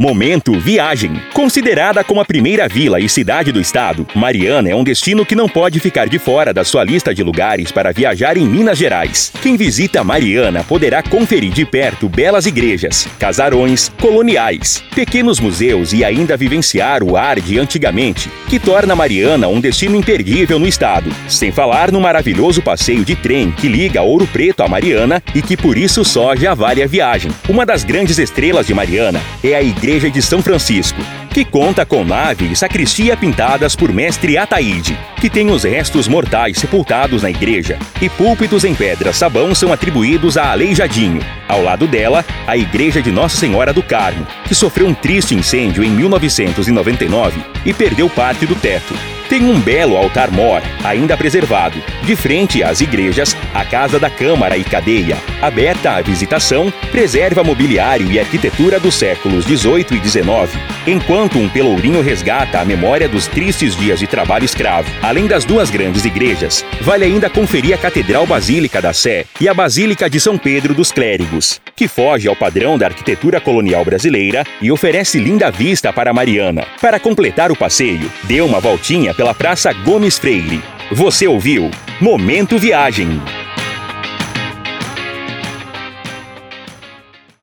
Momento Viagem. Considerada como a primeira vila e cidade do estado, Mariana é um destino que não pode ficar de fora da sua lista de lugares para viajar em Minas Gerais. Quem visita Mariana poderá conferir de perto belas igrejas, casarões, coloniais, pequenos museus e ainda vivenciar o ar de antigamente, que torna Mariana um destino imperdível no estado. Sem falar no maravilhoso passeio de trem que liga Ouro Preto a Mariana e que por isso só já vale a viagem. Uma das grandes estrelas de Mariana é a Igreja Igreja de São Francisco, que conta com nave e sacristia pintadas por mestre Ataíde, que tem os restos mortais sepultados na igreja, e púlpitos em pedra sabão são atribuídos a Aleijadinho. Ao lado dela, a Igreja de Nossa Senhora do Carmo, que sofreu um triste incêndio em 1999 e perdeu parte do teto. Tem um belo altar-mor, ainda preservado. De frente às igrejas, a Casa da Câmara e Cadeia, aberta à visitação, preserva mobiliário e arquitetura dos séculos XVIII e XIX, enquanto um pelourinho resgata a memória dos tristes dias de trabalho escravo. Além das duas grandes igrejas, vale ainda conferir a Catedral Basílica da Sé e a Basílica de São Pedro dos Clérigos, que foge ao padrão da arquitetura colonial brasileira e oferece linda vista para Mariana. Para completar o passeio, dê uma voltinha pela Praça Gomes Freire. Você ouviu Momento Viagem.